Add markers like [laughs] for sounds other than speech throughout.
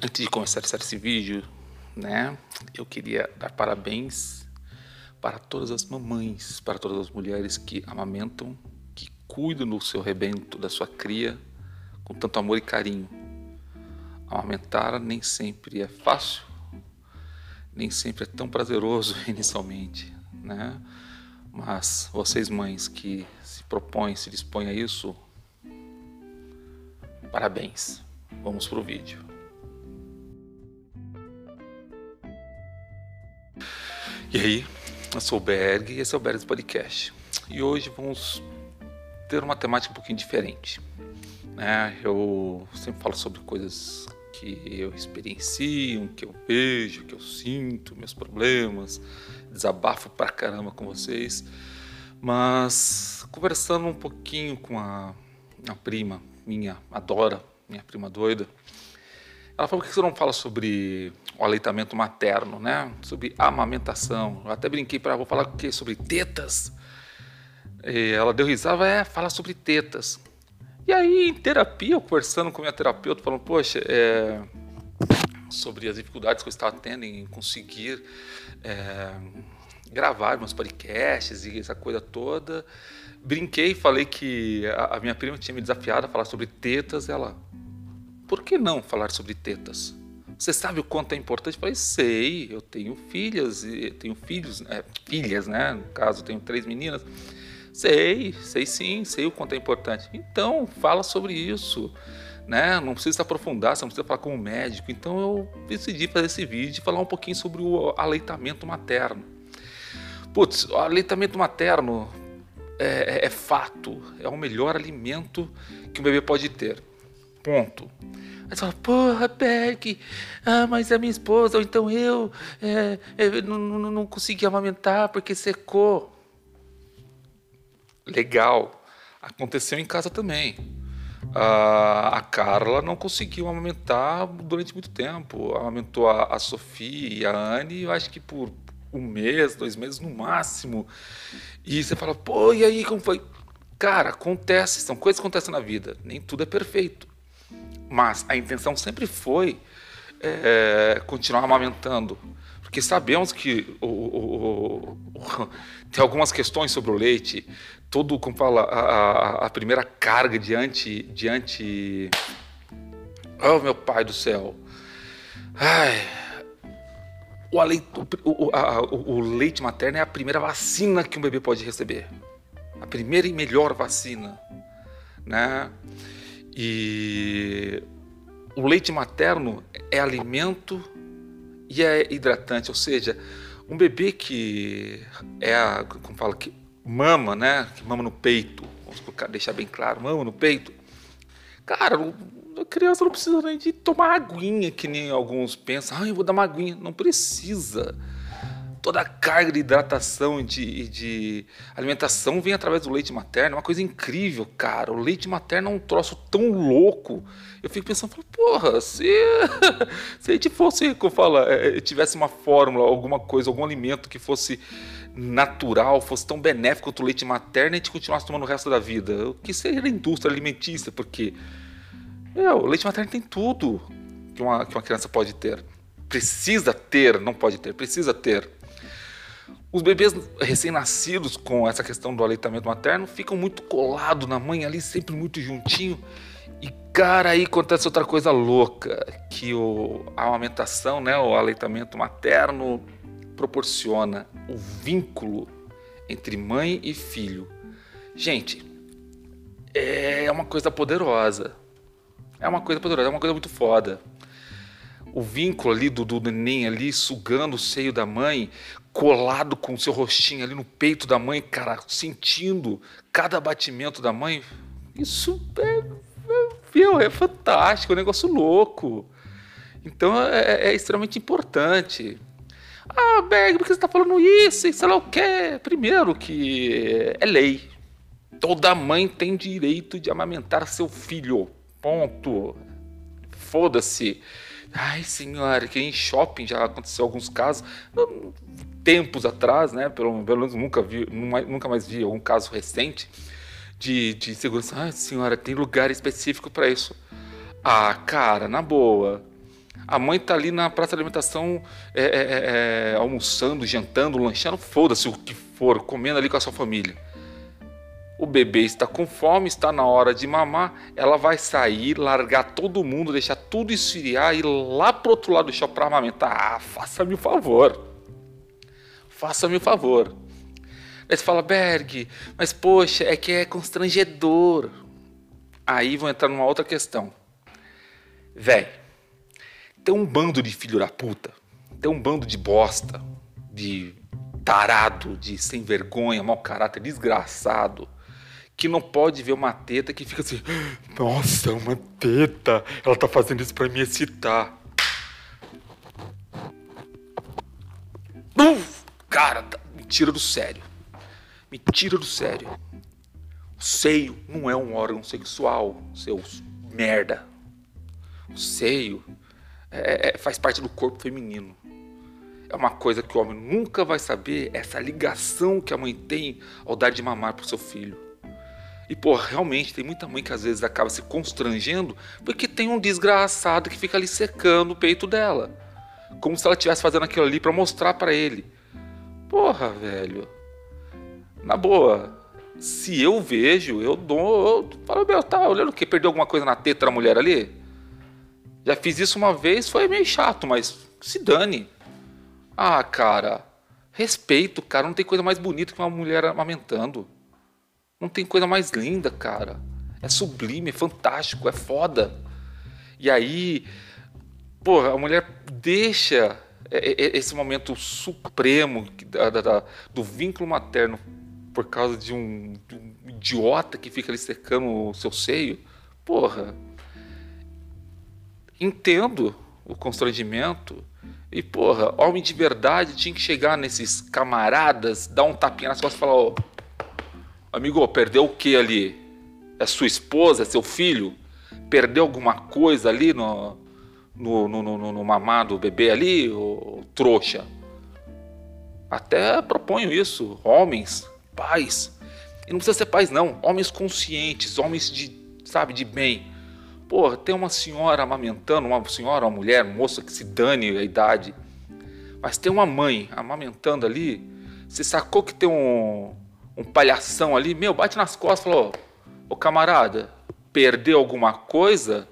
Antes de começar esse vídeo, né, eu queria dar parabéns para todas as mamães, para todas as mulheres que amamentam, que cuidam do seu rebento, da sua cria, com tanto amor e carinho. Amamentar nem sempre é fácil, nem sempre é tão prazeroso [laughs] inicialmente, né? Mas vocês mães que se propõem, se dispõem a isso, parabéns. Vamos pro vídeo. E aí, eu sou o Berg e esse é o Berg's Podcast. E hoje vamos ter uma temática um pouquinho diferente. Né? Eu sempre falo sobre coisas que eu experiencio, que eu vejo, que eu sinto, meus problemas, desabafo pra caramba com vocês. Mas conversando um pouquinho com a, a prima minha, Adora, minha prima doida, ela falou que você não fala sobre o aleitamento materno, né? Sobre amamentação. Eu até brinquei para vou falar o quê? Sobre tetas. E ela deu risada, é, fala sobre tetas. E aí, em terapia, eu conversando com minha terapeuta, falando, poxa, é, sobre as dificuldades que eu estava tendo em conseguir é, gravar meus podcasts e essa coisa toda. Brinquei, falei que a, a minha prima tinha me desafiado a falar sobre tetas. Ela, por que não falar sobre tetas? Você sabe o quanto é importante? Eu falei, sei, eu tenho filhas, tenho filhos, é, filhas, né? No caso, tenho três meninas. Sei, sei sim, sei o quanto é importante. Então, fala sobre isso. Né? Não precisa aprofundar, você não precisa falar com um médico. Então eu decidi fazer esse vídeo e falar um pouquinho sobre o aleitamento materno. Putz, o aleitamento materno é, é, é fato, é o melhor alimento que um bebê pode ter. Ponto. Aí você fala, porra, Berg, ah, mas a minha esposa, ou então eu, é, é, não, não, não consegui amamentar porque secou. Legal. Aconteceu em casa também. A, a Carla não conseguiu amamentar durante muito tempo. Amamentou a, a Sofia e a Anne, eu acho que por um mês, dois meses no máximo. E você fala, pô, e aí como foi? Cara, acontece, são coisas que acontecem na vida. Nem tudo é perfeito. Mas a intenção sempre foi é, continuar amamentando. Porque sabemos que o, o, o, [laughs] tem algumas questões sobre o leite. Todo, como fala, a, a primeira carga diante. diante oh, meu pai do céu. Ai, o, leite, o, a, o, leite materno é a primeira vacina que um bebê pode receber. A primeira e melhor vacina. Né? E o leite materno é alimento e é hidratante, ou seja, um bebê que é a, como fala, que mama, né? Que mama no peito, vamos deixar bem claro, mama no peito. Cara, a criança não precisa nem de tomar aguinha, que nem alguns pensam, ah, eu vou dar uma aguinha. Não precisa toda a carga de hidratação e de, de, alimentação vem através do leite materno. É uma coisa incrível, cara. O leite materno é um troço tão louco. Eu fico pensando, porra, se, [laughs] se a gente fosse, como fala, é, tivesse uma fórmula, alguma coisa, algum alimento que fosse natural, fosse tão benéfico quanto o leite materno, a gente continuasse tomando o resto da vida. O que seria a indústria alimentícia? Porque o leite materno tem tudo que uma, que uma criança pode ter. Precisa ter, não pode ter, precisa ter. Os bebês recém-nascidos com essa questão do aleitamento materno ficam muito colados na mãe ali, sempre muito juntinho. E cara, aí acontece outra coisa louca, que o, a amamentação, né, o aleitamento materno proporciona o vínculo entre mãe e filho. Gente, é uma coisa poderosa. É uma coisa poderosa, é uma coisa muito foda o vínculo ali do, do neném ali sugando o seio da mãe, colado com o seu rostinho ali no peito da mãe, cara, sentindo cada batimento da mãe. Isso é, é, é fantástico, é um negócio louco. Então é, é, é extremamente importante. Ah, Berg, por que você está falando isso? E sei lá o que? Primeiro que é lei. Toda mãe tem direito de amamentar seu filho. Ponto. Foda-se Ai, senhora, que em shopping já aconteceu alguns casos, tempos atrás, né? Pelo, pelo menos nunca vi, nunca mais vi algum caso recente de, de segurança. Ai, senhora, tem lugar específico para isso. Ah, cara, na boa. A mãe tá ali na praça de alimentação é, é, é, é almoçando, jantando, lanchando, foda-se o que for, comendo ali com a sua família. O bebê está com fome, está na hora de mamar, ela vai sair, largar todo mundo, deixar tudo esfriar e ir lá pro outro lado do chão para amamentar. Ah, faça-me o favor. Faça-me o favor. Aí você fala, Berg, mas poxa, é que é constrangedor. Aí vão entrar numa outra questão. Véi, tem um bando de filho da puta, tem um bando de bosta, de tarado, de sem vergonha, mau caráter, desgraçado, que não pode ver uma teta que fica assim, nossa, uma teta, ela tá fazendo isso pra me excitar. Uf, cara, tá, me tira do sério. Me tira do sério. O seio não é um órgão sexual, seus merda. O seio é, é, faz parte do corpo feminino. É uma coisa que o homem nunca vai saber, essa ligação que a mãe tem ao dar de mamar para o seu filho. E, pô, realmente tem muita mãe que às vezes acaba se constrangendo porque tem um desgraçado que fica ali secando o peito dela. Como se ela estivesse fazendo aquilo ali para mostrar para ele. Porra, velho. Na boa, se eu vejo, eu dou. Eu falo, meu, tá olhando o que? Perdeu alguma coisa na teta da mulher ali? Já fiz isso uma vez, foi meio chato, mas se dane. Ah, cara, respeito, cara. Não tem coisa mais bonita que uma mulher amamentando. Não tem coisa mais linda, cara. É sublime, é fantástico, é foda. E aí, porra, a mulher deixa esse momento supremo do vínculo materno por causa de um, de um idiota que fica ali secando o seu seio. Porra, entendo o constrangimento. E, porra, homem de verdade tinha que chegar nesses camaradas, dar um tapinha nas costas e falar: Ô, amigo, perdeu o que ali? É sua esposa? É seu filho? Perdeu alguma coisa ali no, no, no, no, no mamado bebê ali, ô, trouxa? Até proponho isso. Homens, pais. E não precisa ser pais, não. Homens conscientes, homens de, sabe, de bem Porra, tem uma senhora amamentando, uma senhora, uma mulher, moça que se dane a idade. Mas tem uma mãe amamentando ali. Você sacou que tem um, um palhação ali? Meu, bate nas costas falou: Ô camarada, perdeu alguma coisa?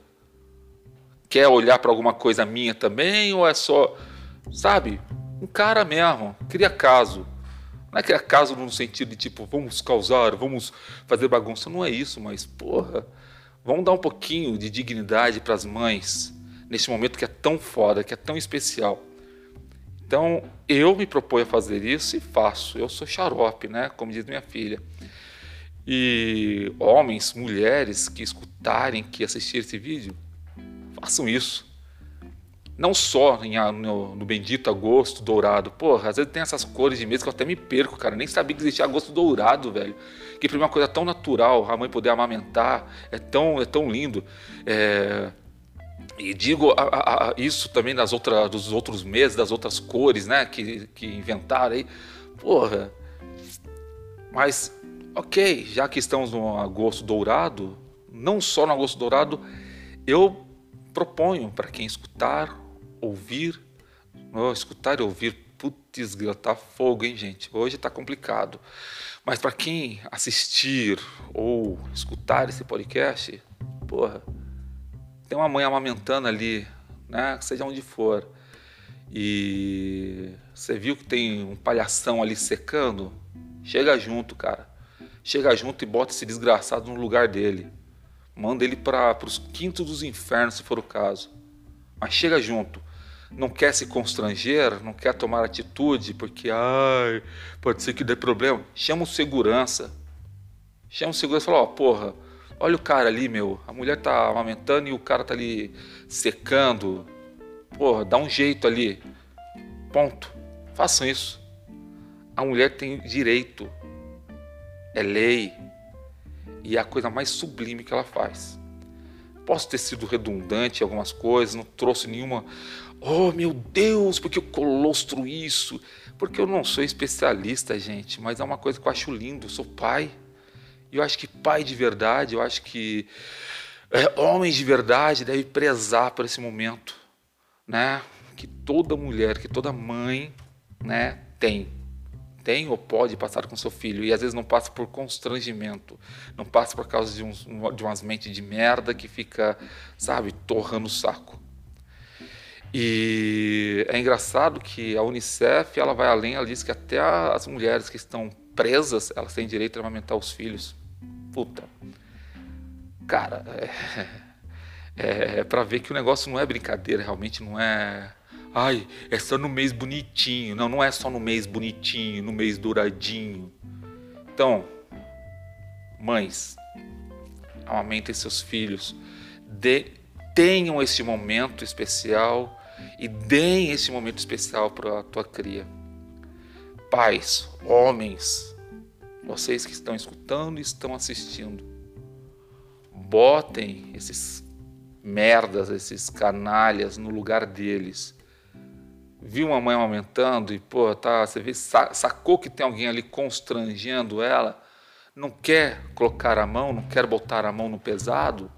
Quer olhar para alguma coisa minha também? Ou é só, sabe? Um cara mesmo, cria caso. Não é criar caso no sentido de tipo, vamos causar, vamos fazer bagunça. Não é isso, mas porra Vamos dar um pouquinho de dignidade para as mães nesse momento que é tão foda, que é tão especial. Então, eu me proponho a fazer isso e faço. Eu sou xarope, né? Como diz minha filha. E homens, mulheres que escutarem, que assistirem esse vídeo, façam isso. Não só em, no, no, bendito agosto dourado. Porra, às vezes tem essas cores de mês que eu até me perco, cara. Nem sabia que existia agosto dourado, velho. Que pra mim é uma coisa tão natural, a mãe poder amamentar, é tão, é tão lindo. É... E digo a, a, isso também das outra, dos outros meses, das outras cores, né? Que, que inventaram aí. Porra. Mas, ok, já que estamos no agosto dourado, não só no agosto dourado, eu proponho para quem escutar ouvir, oh, escutar e ouvir, putz, tá fogo, hein, gente? Hoje tá complicado. Mas para quem assistir ou escutar esse podcast, porra, tem uma mãe amamentando ali, né? Seja onde for. E você viu que tem um palhação ali secando? Chega junto, cara. Chega junto e bota esse desgraçado no lugar dele. Manda ele para os quintos dos infernos, se for o caso. Mas chega junto não quer se constranger, não quer tomar atitude, porque ai, pode ser que dê problema, chama o segurança. Chama o segurança e fala, ó, oh, porra, olha o cara ali, meu, a mulher tá amamentando e o cara tá ali secando. Porra, dá um jeito ali. Ponto. Façam isso. A mulher tem direito. É lei. E é a coisa mais sublime que ela faz. Posso ter sido redundante em algumas coisas, não trouxe nenhuma Oh, meu Deus, porque o colostro isso? Porque eu não sou especialista, gente, mas é uma coisa que eu acho lindo. Eu sou pai. Eu acho que pai de verdade, eu acho que é, homens de verdade devem prezar por esse momento. né, que toda mulher, que toda mãe, né, tem. Tem ou pode passar com seu filho e às vezes não passa por constrangimento, não passa por causa de, uns, de umas mentes de merda que fica, sabe, torrando o saco. E é engraçado que a Unicef ela vai além, ela diz que até as mulheres que estão presas elas têm direito a amamentar os filhos. Puta, cara, é, é, é para ver que o negócio não é brincadeira, realmente não é Ai, é só no mês bonitinho. Não, não é só no mês bonitinho, no mês douradinho. Então, mães, amamentem seus filhos. De, tenham esse momento especial e deem esse momento especial para a tua cria. Pais, homens, vocês que estão escutando e estão assistindo, botem esses merdas, esses canalhas no lugar deles viu uma mãe aumentando e, pô, tá, você vê, sacou que tem alguém ali constrangendo ela, não quer colocar a mão, não quer botar a mão no pesado,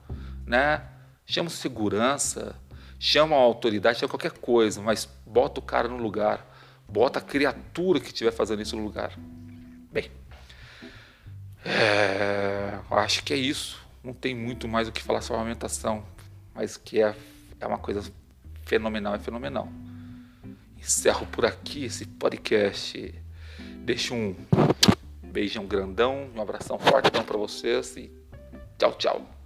né? Chama segurança, chama a autoridade, chama qualquer coisa, mas bota o cara no lugar, bota a criatura que estiver fazendo isso no lugar. Bem, é, acho que é isso. Não tem muito mais o que falar sobre a amamentação, mas que é, é uma coisa fenomenal, é fenomenal encerro por aqui esse podcast. Deixo um beijão grandão, um abração forte para vocês e tchau, tchau.